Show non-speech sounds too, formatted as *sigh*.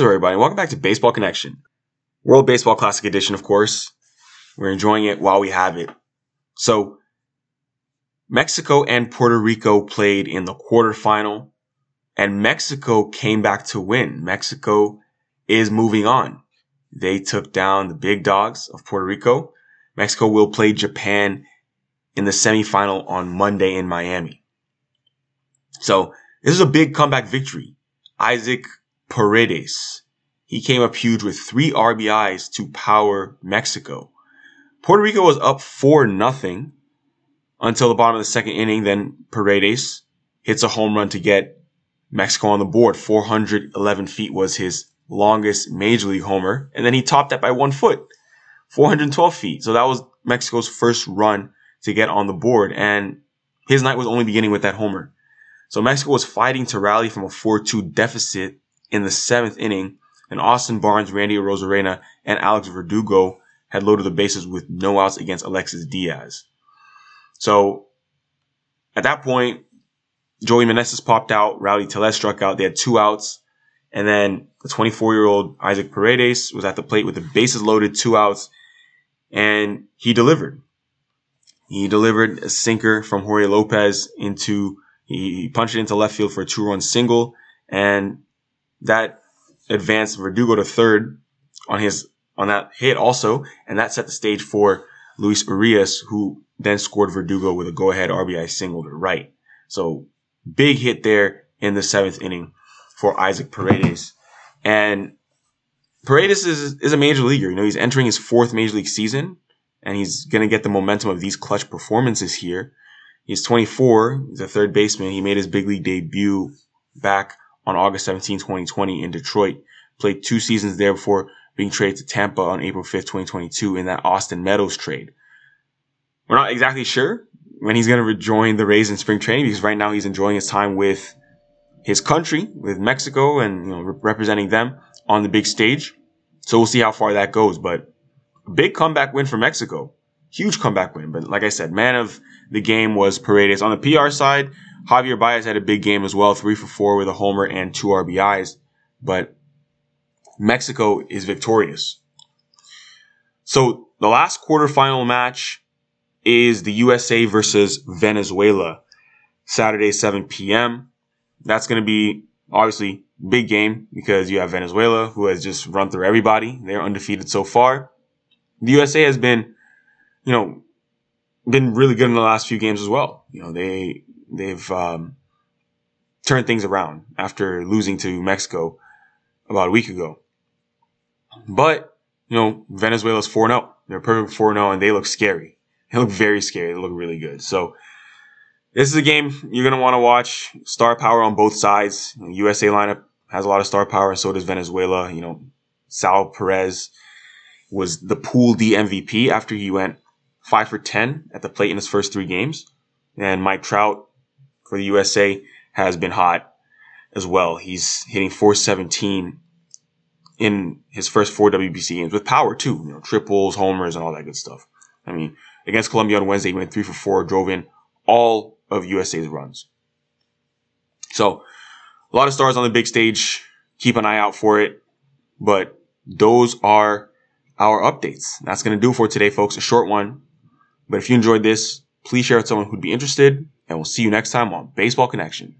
up, everybody? Welcome back to Baseball Connection. World Baseball Classic Edition, of course. We're enjoying it while we have it. So, Mexico and Puerto Rico played in the quarterfinal, and Mexico came back to win. Mexico is moving on. They took down the big dogs of Puerto Rico. Mexico will play Japan in the semifinal on Monday in Miami. So, this is a big comeback victory. Isaac Paredes. He came up huge with three RBIs to power Mexico. Puerto Rico was up 4 nothing until the bottom of the second inning. Then Paredes hits a home run to get Mexico on the board. 411 feet was his longest major league homer. And then he topped that by one foot, 412 feet. So that was Mexico's first run to get on the board. And his night was only beginning with that homer. So Mexico was fighting to rally from a 4-2 deficit in the seventh inning, and Austin Barnes, Randy Arozarena, and Alex Verdugo had loaded the bases with no outs against Alexis Diaz. So at that point, Joey Meneses popped out, Rowdy Tellez struck out. They had two outs. And then the 24 year old Isaac Paredes was at the plate with the bases loaded, two outs, and he delivered. He delivered a sinker from Jorge Lopez into, he punched it into left field for a two run single. And that advanced Verdugo to third on his on that hit also, and that set the stage for Luis Urias, who then scored Verdugo with a go-ahead RBI single to right. So big hit there in the seventh inning for Isaac Paredes, and Paredes is is a major leaguer. You know, he's entering his fourth major league season, and he's gonna get the momentum of these clutch performances here. He's 24. He's a third baseman. He made his big league debut back on August 17, 2020 in Detroit. Played two seasons there before being traded to Tampa on April 5th, 2022 in that Austin Meadows trade. We're not exactly sure when he's going to rejoin the Rays in spring training because right now he's enjoying his time with his country, with Mexico and, you know, representing them on the big stage. So we'll see how far that goes, but big comeback win for Mexico. Huge comeback win. But like I said, man of the game was Paredes. On the PR side, Javier Baez had a big game as well, three for four with a homer and two RBIs, but Mexico is victorious. So the last quarterfinal match is the USA versus Venezuela, Saturday, 7 p.m. That's going to be obviously big game because you have Venezuela who has just run through everybody. They're undefeated so far. The USA has been, you know, been really good in the last few games as well. You know, they they've um, turned things around after losing to Mexico about a week ago. But, you know, Venezuela's 4-0. They're perfect 4-0 and they look scary. *laughs* They look very scary. They look really good. So this is a game you're going to want to watch. Star power on both sides. USA lineup has a lot of star power and so does Venezuela. You know, Sal Perez was the pool D MVP after he went five for 10 at the plate in his first three games. And Mike Trout for the USA has been hot as well. He's hitting 417 in his first four WBC games with power too, you know, triples, homers, and all that good stuff. I mean, against Colombia on Wednesday, he went three for four, drove in all of USA's runs. So, a lot of stars on the big stage. Keep an eye out for it. But those are our updates. That's going to do for today, folks. A short one. But if you enjoyed this, please share with someone who'd be interested and we'll see you next time on Baseball Connection.